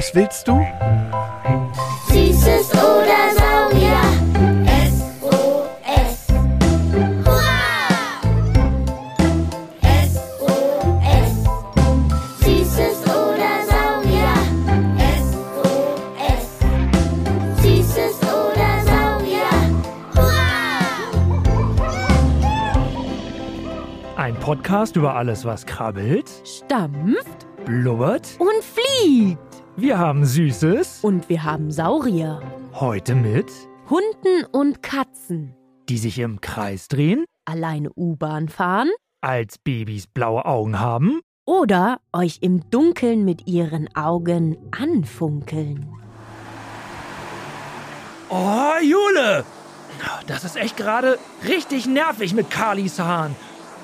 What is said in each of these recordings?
Was willst du? Podcast über alles, was krabbelt, Stampft blubbert. und fliegt. Wir haben Süßes. Und wir haben Saurier. Heute mit, Hunden und Katzen. die sich im Kreis drehen, Alleine U-Bahn fahren als Babys blaue Augen haben. oder euch im Dunkeln mit ihren Augen anfunkeln. Oh, Jule! Das ist echt gerade richtig nervig mit Kalis Haaren.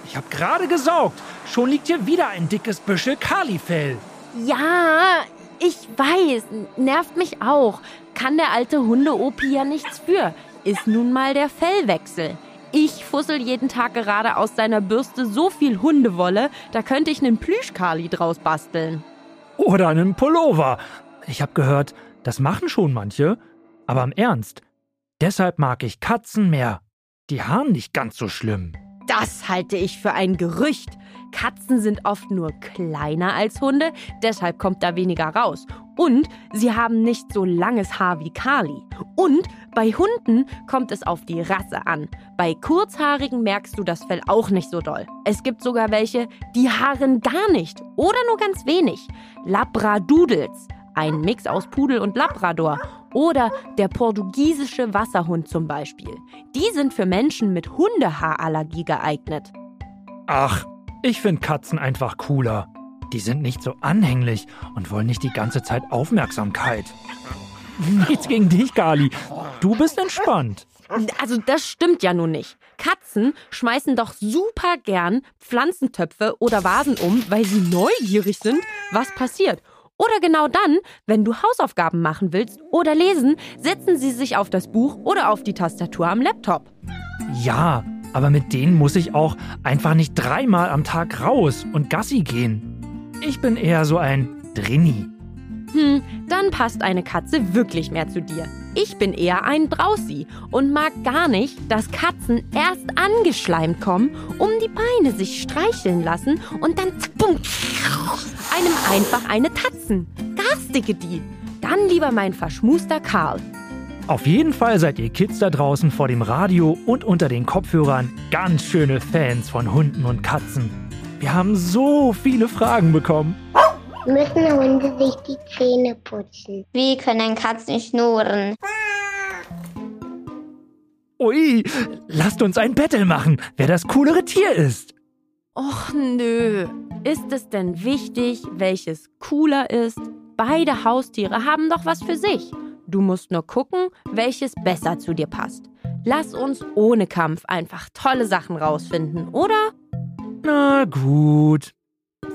Ich habe gerade gesaugt. Schon liegt hier wieder ein dickes Büschel Kalifell. Ja, ich weiß, nervt mich auch. Kann der alte Hunde-Opi ja nichts für. Ist nun mal der Fellwechsel. Ich fussel jeden Tag gerade aus seiner Bürste so viel Hundewolle, da könnte ich einen Plüschkali draus basteln. Oder einen Pullover. Ich habe gehört, das machen schon manche. Aber im Ernst. Deshalb mag ich Katzen mehr. Die Haaren nicht ganz so schlimm. Das halte ich für ein Gerücht. Katzen sind oft nur kleiner als Hunde, deshalb kommt da weniger raus. Und sie haben nicht so langes Haar wie Kali. Und bei Hunden kommt es auf die Rasse an. Bei Kurzhaarigen merkst du das Fell auch nicht so doll. Es gibt sogar welche, die haaren gar nicht oder nur ganz wenig. Labradoodles, ein Mix aus Pudel und Labrador. Oder der portugiesische Wasserhund zum Beispiel. Die sind für Menschen mit Hundehaarallergie geeignet. Ach, ich finde Katzen einfach cooler. Die sind nicht so anhänglich und wollen nicht die ganze Zeit Aufmerksamkeit. Nichts gegen dich, Gali. Du bist entspannt. Also das stimmt ja nun nicht. Katzen schmeißen doch super gern Pflanzentöpfe oder Vasen um, weil sie neugierig sind, was passiert. Oder genau dann, wenn du Hausaufgaben machen willst oder lesen, setzen sie sich auf das Buch oder auf die Tastatur am Laptop. Ja, aber mit denen muss ich auch einfach nicht dreimal am Tag raus und Gassi gehen. Ich bin eher so ein Drinni. Hm, dann passt eine Katze wirklich mehr zu dir. Ich bin eher ein Brausi und mag gar nicht, dass Katzen erst angeschleimt kommen, um die Beine sich streicheln lassen und dann einem einfach eine tatzen. Garstige die. Dann lieber mein verschmuster Karl. Auf jeden Fall seid ihr Kids da draußen vor dem Radio und unter den Kopfhörern ganz schöne Fans von Hunden und Katzen. Wir haben so viele Fragen bekommen. Müssen Hunde sich die Zähne putzen? Wie können Katzen schnurren? Ui, lasst uns ein Battle machen, wer das coolere Tier ist. Och nö. Ist es denn wichtig, welches cooler ist? Beide Haustiere haben doch was für sich. Du musst nur gucken, welches besser zu dir passt. Lass uns ohne Kampf einfach tolle Sachen rausfinden, oder? Na gut.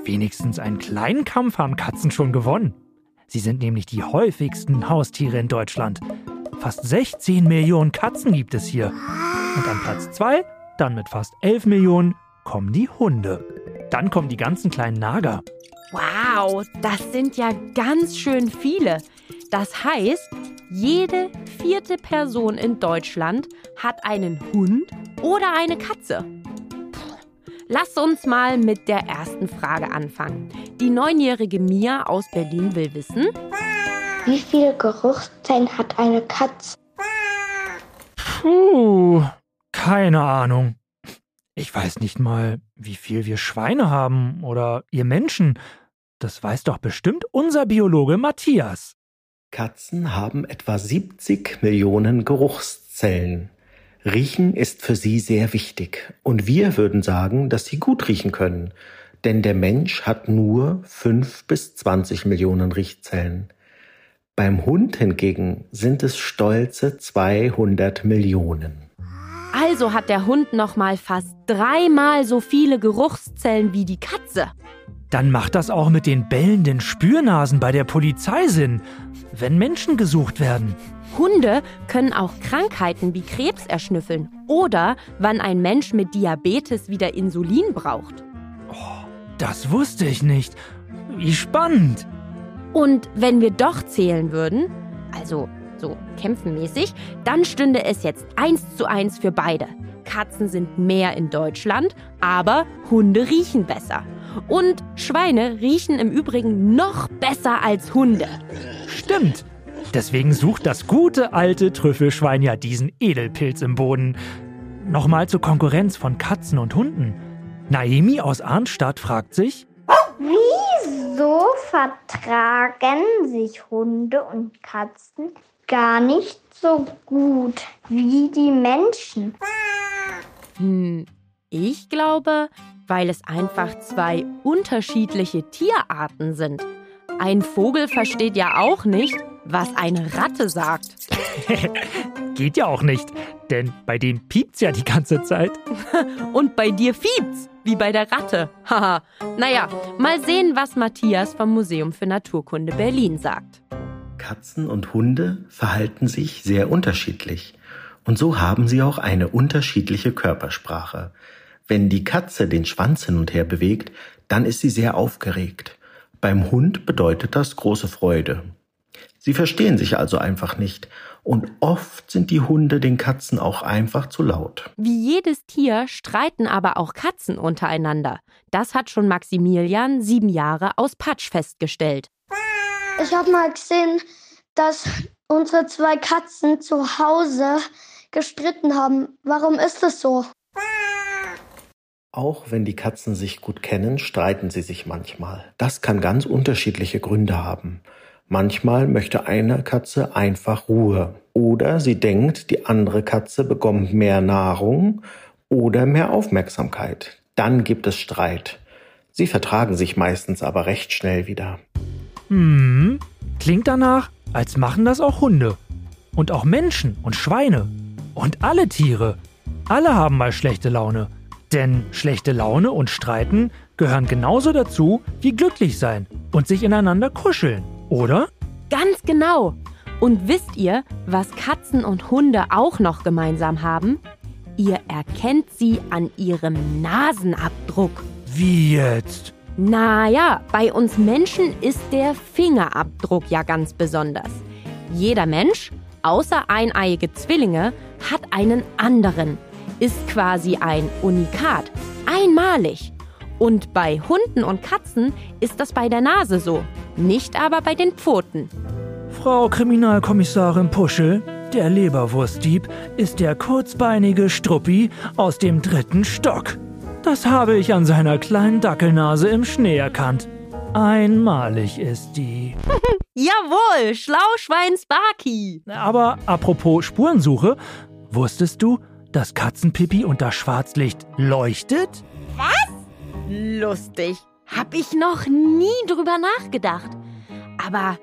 Wenigstens einen kleinen Kampf haben Katzen schon gewonnen. Sie sind nämlich die häufigsten Haustiere in Deutschland. Fast 16 Millionen Katzen gibt es hier. Und an Platz 2, dann mit fast 11 Millionen, kommen die Hunde. Dann kommen die ganzen kleinen Nager. Wow, das sind ja ganz schön viele. Das heißt, jede vierte Person in Deutschland hat einen Hund oder eine Katze. Puh. Lass uns mal mit der ersten Frage anfangen. Die neunjährige Mia aus Berlin will wissen, Wie viele Geruchszellen hat eine Katze? Puh, keine Ahnung. Ich weiß nicht mal, wie viel wir Schweine haben oder ihr Menschen. Das weiß doch bestimmt unser Biologe Matthias. Katzen haben etwa 70 Millionen Geruchszellen. Riechen ist für sie sehr wichtig. Und wir würden sagen, dass sie gut riechen können. Denn der Mensch hat nur 5 bis 20 Millionen Riechzellen. Beim Hund hingegen sind es stolze 200 Millionen. Also hat der Hund noch mal fast dreimal so viele Geruchszellen wie die Katze. Dann macht das auch mit den bellenden Spürnasen bei der Polizei Sinn, wenn Menschen gesucht werden. Hunde können auch Krankheiten wie Krebs erschnüffeln oder wann ein Mensch mit Diabetes wieder Insulin braucht. Das wusste ich nicht. Wie spannend. Und wenn wir doch zählen würden, also so kämpfenmäßig, dann stünde es jetzt eins zu eins für beide. Katzen sind mehr in Deutschland, aber Hunde riechen besser. Und Schweine riechen im Übrigen noch besser als Hunde. Stimmt. Deswegen sucht das gute alte Trüffelschwein ja diesen Edelpilz im Boden. Nochmal zur Konkurrenz von Katzen und Hunden. Naemi aus Arnstadt fragt sich, Wieso vertragen sich Hunde und Katzen gar nicht so gut wie die Menschen? Hm, ich glaube, weil es einfach zwei unterschiedliche Tierarten sind. Ein Vogel versteht ja auch nicht, was eine Ratte sagt. geht ja auch nicht, denn bei dem piept's ja die ganze Zeit. Und bei dir fiebt's, wie bei der Ratte. Haha. naja, mal sehen, was Matthias vom Museum für Naturkunde Berlin sagt. Katzen und Hunde verhalten sich sehr unterschiedlich. Und so haben sie auch eine unterschiedliche Körpersprache. Wenn die Katze den Schwanz hin und her bewegt, dann ist sie sehr aufgeregt. Beim Hund bedeutet das große Freude. Sie verstehen sich also einfach nicht. Und oft sind die Hunde den Katzen auch einfach zu laut. Wie jedes Tier streiten aber auch Katzen untereinander. Das hat schon Maximilian, sieben Jahre, aus Patsch festgestellt. Ich habe mal gesehen, dass unsere zwei Katzen zu Hause gestritten haben. Warum ist es so? Auch wenn die Katzen sich gut kennen, streiten sie sich manchmal. Das kann ganz unterschiedliche Gründe haben. Manchmal möchte eine Katze einfach Ruhe. Oder sie denkt, die andere Katze bekommt mehr Nahrung oder mehr Aufmerksamkeit. Dann gibt es Streit. Sie vertragen sich meistens aber recht schnell wieder. Hm, klingt danach, als machen das auch Hunde. Und auch Menschen und Schweine. Und alle Tiere. Alle haben mal schlechte Laune. Denn schlechte Laune und Streiten gehören genauso dazu wie glücklich sein und sich ineinander kuscheln, oder? Ganz genau. Und wisst ihr, was Katzen und Hunde auch noch gemeinsam haben? Ihr erkennt sie an ihrem Nasenabdruck. Wie jetzt? Naja, bei uns Menschen ist der Fingerabdruck ja ganz besonders. Jeder Mensch, außer eineiige Zwillinge, hat einen anderen, ist quasi ein Unikat, einmalig. Und bei Hunden und Katzen ist das bei der Nase so, nicht aber bei den Pfoten. Frau Kriminalkommissarin Puschel, der Leberwurstdieb ist der kurzbeinige Struppi aus dem dritten Stock. Das habe ich an seiner kleinen Dackelnase im Schnee erkannt. Einmalig ist die. Jawohl, Schlauschwein Sparky. Aber apropos Spurensuche, wusstest du, dass Katzenpipi unter Schwarzlicht leuchtet? Lustig. Hab ich noch nie drüber nachgedacht. Aber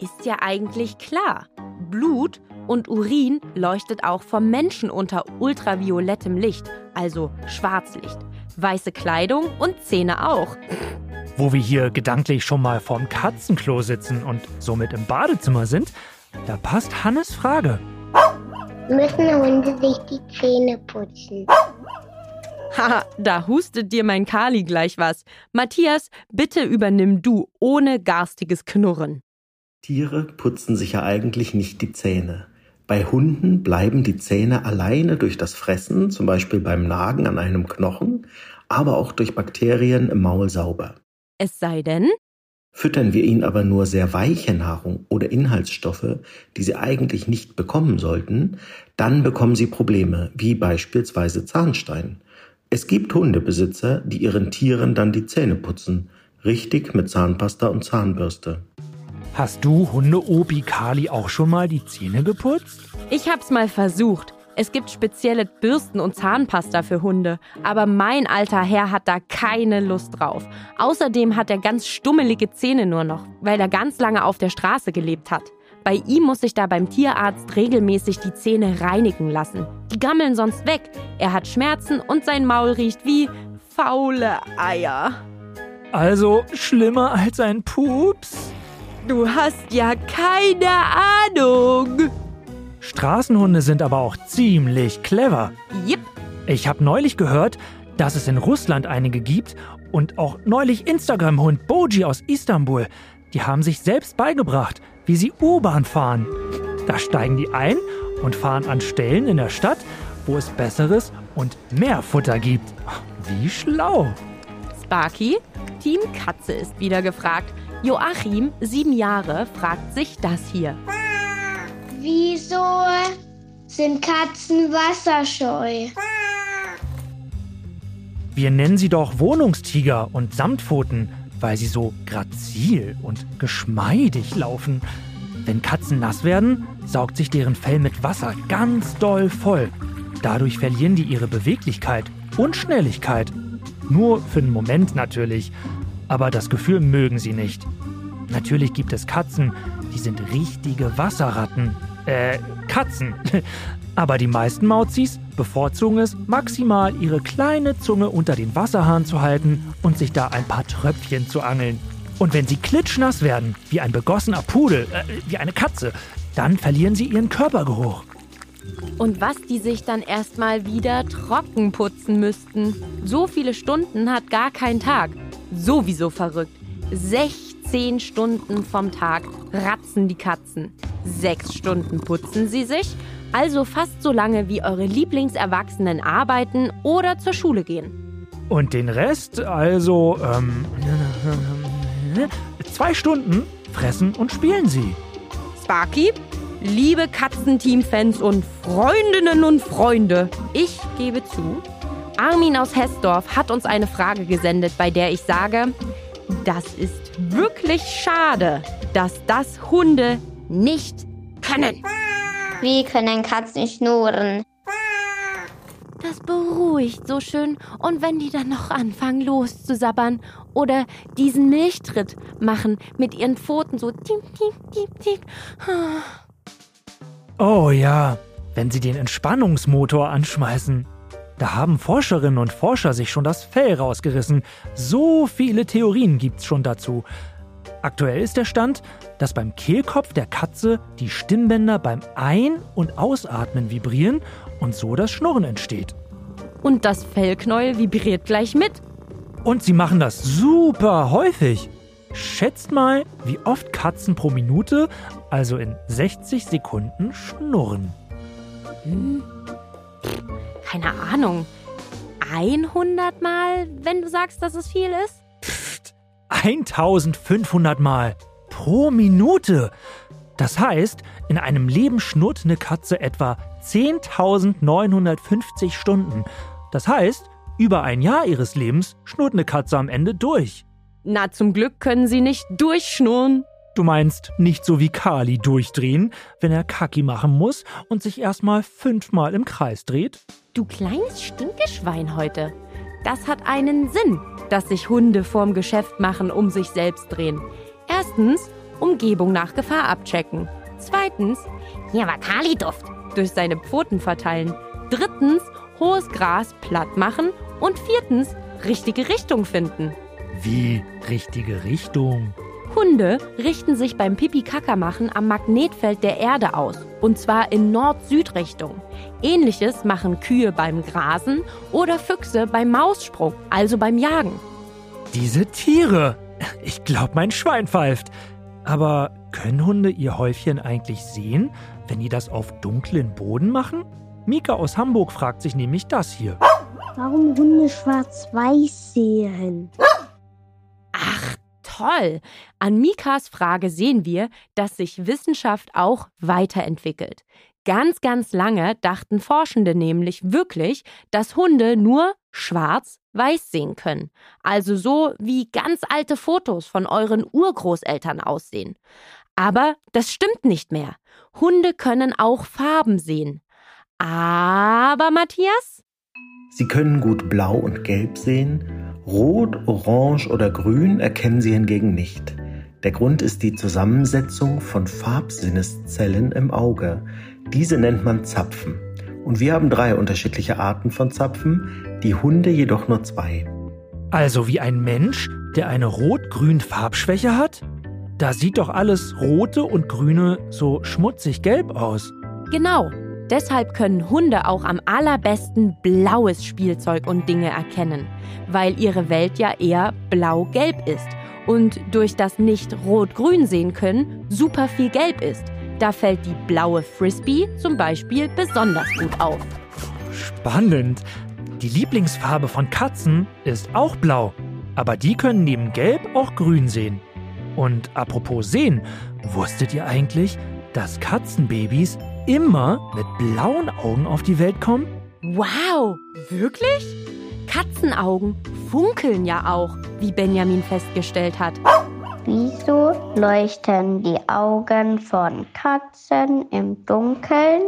ist ja eigentlich klar. Blut und Urin leuchtet auch vom Menschen unter ultraviolettem Licht, also Schwarzlicht. Weiße Kleidung und Zähne auch. Wo wir hier gedanklich schon mal vorm Katzenklo sitzen und somit im Badezimmer sind, da passt Hannes Frage. Müssen Hunde sich die Zähne putzen? Haha, da hustet dir mein Kali gleich was. Matthias, bitte übernimm du ohne garstiges Knurren. Tiere putzen sich ja eigentlich nicht die Zähne. Bei Hunden bleiben die Zähne alleine durch das Fressen, zum Beispiel beim Nagen an einem Knochen, aber auch durch Bakterien im Maul sauber. Es sei denn, Füttern wir ihnen aber nur sehr weiche Nahrung oder Inhaltsstoffe, die sie eigentlich nicht bekommen sollten, dann bekommen sie Probleme, wie beispielsweise Zahnstein. Es gibt Hundebesitzer, die ihren Tieren dann die Zähne putzen, richtig mit Zahnpasta und Zahnbürste. Hast du Hunde-Obi Kali auch schon mal die Zähne geputzt? ich hab's mal versucht. Es gibt spezielle Bürsten und Zahnpasta für Hunde, aber mein alter Herr hat da keine Lust drauf. Außerdem hat er ganz stummelige Zähne nur noch, weil er ganz lange auf der Straße gelebt hat. Bei ihm muss ich da beim Tierarzt regelmäßig die Zähne reinigen lassen. Die gammeln sonst weg. Er hat Schmerzen und sein Maul riecht wie faule Eier. Also schlimmer als ein Pups? Du hast ja keine Ahnung. Straßenhunde sind aber auch ziemlich clever. Jipp, Ich habe neulich gehört, dass es in Russland einige gibt und auch neulich Instagram-Hund Boji aus Istanbul. Die haben sich selbst beigebracht, wie sie U-Bahn fahren. Da steigen die ein und fahren an Stellen in der Stadt, wo es besseres und mehr Futter gibt. Wie schlau. Sparky, Team Katze ist wieder gefragt. Joachim, sieben Jahre, fragt sich das hier. Wieso sind Katzen wasserscheu? Wir nennen sie doch Wohnungstiger und Samtpfoten, weil sie so grazil und geschmeidig laufen. Wenn Katzen nass werden, saugt sich deren Fell mit Wasser ganz doll voll. Dadurch verlieren die ihre Beweglichkeit und Schnelligkeit. Nur für einen Moment natürlich. Aber das Gefühl mögen sie nicht. Natürlich gibt es Katzen, die sind richtige Wasserratten. Äh, Katzen. Aber die meisten Mauzis bevorzugen es, maximal ihre kleine Zunge unter den Wasserhahn zu halten und sich da ein paar Tröpfchen zu angeln. Und wenn sie klitschnass werden, wie ein begossener Pudel, äh, wie eine Katze, dann verlieren sie ihren Körpergeruch. Und was die sich dann erstmal wieder trocken putzen müssten. So viele Stunden hat gar kein Tag. Sowieso verrückt. 16 Stunden vom Tag ratzen die Katzen. Sechs Stunden putzen sie sich, also fast so lange wie eure Lieblingserwachsenen arbeiten oder zur Schule gehen. Und den Rest, also, ähm, zwei Stunden fressen und spielen sie. Sparky, liebe Katzenteam-Fans und Freundinnen und Freunde, ich gebe zu, Armin aus Hessdorf hat uns eine Frage gesendet, bei der ich sage, das ist wirklich schade, dass das Hunde nicht können. Wie können Katzen schnurren? Das beruhigt so schön. Und wenn die dann noch anfangen loszusabbern oder diesen Milchtritt machen mit ihren Pfoten so tiep, tiep, tiep, tiep. Oh ja, wenn sie den Entspannungsmotor anschmeißen. Da haben Forscherinnen und Forscher sich schon das Fell rausgerissen. So viele Theorien gibt's schon dazu. Aktuell ist der Stand, dass beim Kehlkopf der Katze die Stimmbänder beim Ein- und Ausatmen vibrieren und so das Schnurren entsteht. Und das Fellknäuel vibriert gleich mit. Und sie machen das super häufig. Schätzt mal, wie oft Katzen pro Minute, also in 60 Sekunden, schnurren. Keine Ahnung. 100 Mal, wenn du sagst, dass es viel ist? 1500 Mal pro Minute. Das heißt, in einem Leben schnurrt eine Katze etwa 10.950 Stunden. Das heißt, über ein Jahr ihres Lebens schnurrt eine Katze am Ende durch. Na, zum Glück können sie nicht durchschnurren. Du meinst nicht so wie Kali durchdrehen, wenn er Kaki machen muss und sich erstmal fünfmal im Kreis dreht? Du kleines Stinkeschwein heute. Das hat einen Sinn, dass sich Hunde vorm Geschäft machen, um sich selbst drehen. Erstens, Umgebung nach Gefahr abchecken. Zweitens, hier war Kali-Duft, durch seine Pfoten verteilen. Drittens, hohes Gras platt machen. Und viertens, richtige Richtung finden. Wie richtige Richtung? Hunde richten sich beim Pipi-Kaka-Machen am Magnetfeld der Erde aus, und zwar in Nord-Süd-Richtung. Ähnliches machen Kühe beim Grasen oder Füchse beim Maussprung, also beim Jagen. Diese Tiere. Ich glaube, mein Schwein pfeift. Aber können Hunde ihr Häufchen eigentlich sehen, wenn die das auf dunklen Boden machen? Mika aus Hamburg fragt sich nämlich das hier. Warum Hunde schwarz-weiß sehen? Toll! An Mikas Frage sehen wir, dass sich Wissenschaft auch weiterentwickelt. Ganz, ganz lange dachten Forschende nämlich wirklich, dass Hunde nur schwarz-weiß sehen können. Also so wie ganz alte Fotos von euren Urgroßeltern aussehen. Aber das stimmt nicht mehr. Hunde können auch Farben sehen. Aber Matthias? Sie können gut blau und gelb sehen, rot, orange oder grün erkennen sie hingegen nicht. Der Grund ist die Zusammensetzung von Farbsinneszellen im Auge. Diese nennt man Zapfen. Und wir haben drei unterschiedliche Arten von Zapfen, die Hunde jedoch nur zwei. Also wie ein Mensch, der eine rot-grün Farbschwäche hat? Da sieht doch alles rote und grüne so schmutzig gelb aus. Genau. Deshalb können Hunde auch am allerbesten blaues Spielzeug und Dinge erkennen, weil ihre Welt ja eher blau-gelb ist und durch das nicht rot-grün sehen können super viel gelb ist. Da fällt die blaue Frisbee zum Beispiel besonders gut auf. Spannend. Die Lieblingsfarbe von Katzen ist auch blau. Aber die können neben Gelb auch grün sehen. Und apropos sehen, wusstet ihr eigentlich, dass Katzenbabys immer mit blauen Augen auf die Welt kommen? Wow, wirklich? Katzenaugen funkeln ja auch, wie Benjamin festgestellt hat. Wieso leuchten die Augen von Katzen im Dunkeln?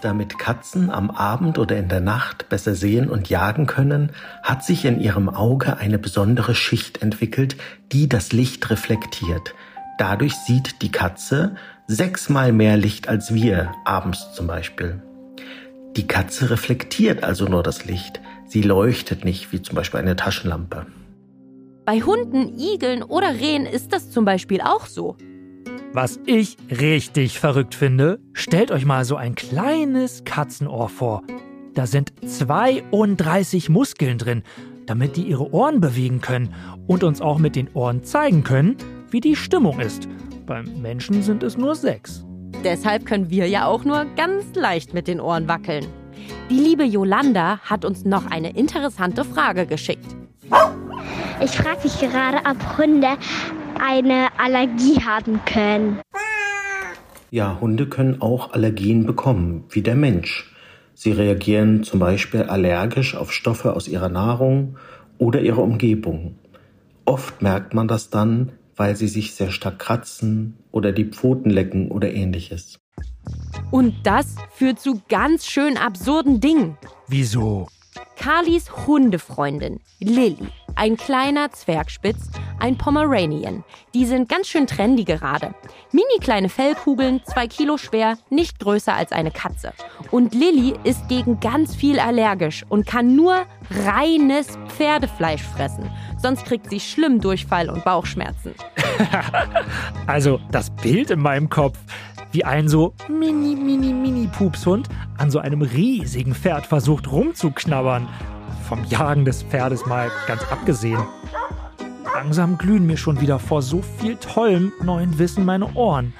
Damit Katzen am Abend oder in der Nacht besser sehen und jagen können, hat sich in ihrem Auge eine besondere Schicht entwickelt, die das Licht reflektiert. Dadurch sieht die Katze sechsmal mehr Licht als wir, abends zum Beispiel. Die Katze reflektiert also nur das Licht. Sie leuchtet nicht wie zum Beispiel eine Taschenlampe. Bei Hunden, Igeln oder Rehen ist das zum Beispiel auch so. Was ich richtig verrückt finde, stellt euch mal so ein kleines Katzenohr vor. Da sind 32 Muskeln drin, damit die ihre Ohren bewegen können und uns auch mit den Ohren zeigen können, wie die Stimmung ist. Beim Menschen sind es nur sechs. Deshalb können wir ja auch nur ganz leicht mit den Ohren wackeln. Die liebe Yolanda hat uns noch eine interessante Frage geschickt. Ich frage mich gerade, ob Hunde eine Allergie haben können. Ja, Hunde können auch Allergien bekommen, wie der Mensch. Sie reagieren zum Beispiel allergisch auf Stoffe aus ihrer Nahrung oder ihrer Umgebung. Oft merkt man das dann, weil sie sich sehr stark kratzen oder die Pfoten lecken oder ähnliches. Und das führt zu ganz schön absurden Dingen. Wieso? Carlis Hundefreundin, Lilly, ein kleiner Zwergspitz, ein Pomeranian. Die sind ganz schön trendy gerade. Mini kleine Fellkugeln, zwei Kilo schwer, nicht größer als eine Katze. Und Lilly ist gegen ganz viel allergisch und kann nur reines Pferdefleisch fressen. Sonst kriegt sie schlimm Durchfall und Bauchschmerzen. Also das Bild in meinem Kopf, wie ein so mini, mini, mini Pupshund an so einem riesigen Pferd versucht rumzuknabbern. Vom Jagen des Pferdes mal ganz abgesehen. Langsam glühen mir schon wieder vor so viel tollem neuen Wissen meine Ohren.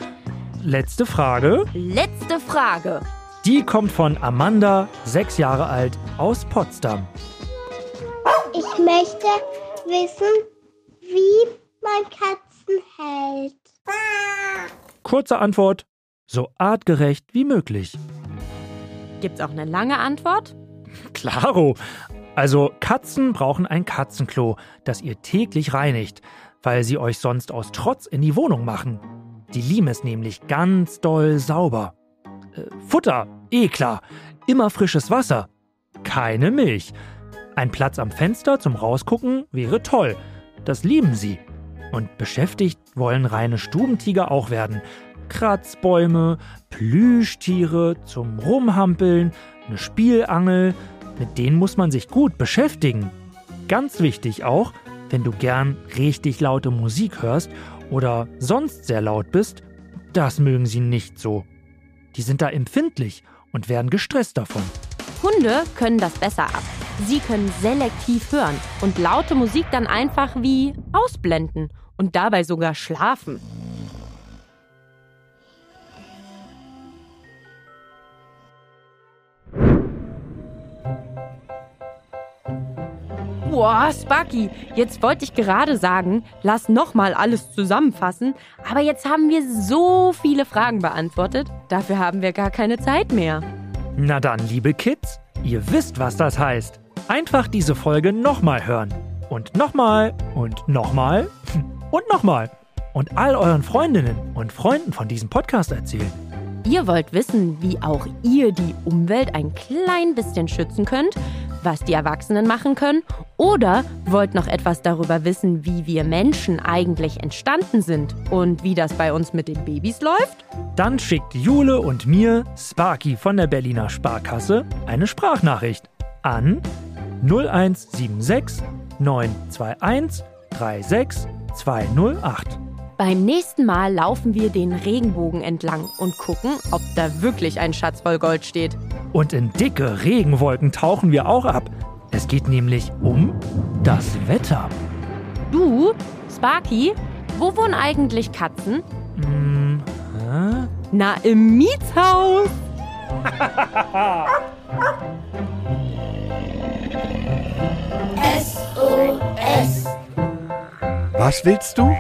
Letzte Frage. Letzte Frage. Die kommt von Amanda, sechs Jahre alt, aus Potsdam. Ich möchte wissen, wie man Katzen hält. Kurze Antwort, so artgerecht wie möglich. Gibt's auch eine lange Antwort? Klaro. Also Katzen brauchen ein Katzenklo, das ihr täglich reinigt, weil sie euch sonst aus Trotz in die Wohnung machen. Die lieben es nämlich ganz doll sauber. Äh, Futter, eh klar. Immer frisches Wasser. Keine Milch. Ein Platz am Fenster zum Rausgucken wäre toll. Das lieben sie. Und beschäftigt wollen reine Stubentiger auch werden. Kratzbäume, Plüschtiere zum Rumhampeln, eine Spielangel, mit denen muss man sich gut beschäftigen. Ganz wichtig auch, wenn du gern richtig laute Musik hörst oder sonst sehr laut bist, das mögen sie nicht so. Die sind da empfindlich und werden gestresst davon. Hunde können das besser ab. Sie können selektiv hören und laute Musik dann einfach wie ausblenden und dabei sogar schlafen. Boah, Sparky, jetzt wollte ich gerade sagen, lass nochmal alles zusammenfassen, aber jetzt haben wir so viele Fragen beantwortet, dafür haben wir gar keine Zeit mehr. Na dann, liebe Kids, ihr wisst, was das heißt. Einfach diese Folge nochmal hören. Und nochmal und nochmal und nochmal. Und all euren Freundinnen und Freunden von diesem Podcast erzählen. Ihr wollt wissen, wie auch ihr die Umwelt ein klein bisschen schützen könnt, was die Erwachsenen machen können, oder wollt noch etwas darüber wissen, wie wir Menschen eigentlich entstanden sind und wie das bei uns mit den Babys läuft? Dann schickt Jule und mir, Sparky von der Berliner Sparkasse, eine Sprachnachricht an 0176 921 36208. Beim nächsten Mal laufen wir den Regenbogen entlang und gucken, ob da wirklich ein Schatz voll Gold steht. Und in dicke Regenwolken tauchen wir auch ab. Es geht nämlich um das Wetter. Du, Sparky, wo wohnen eigentlich Katzen? Hm, hä? Na, im Mietshaus. SOS. Was willst du?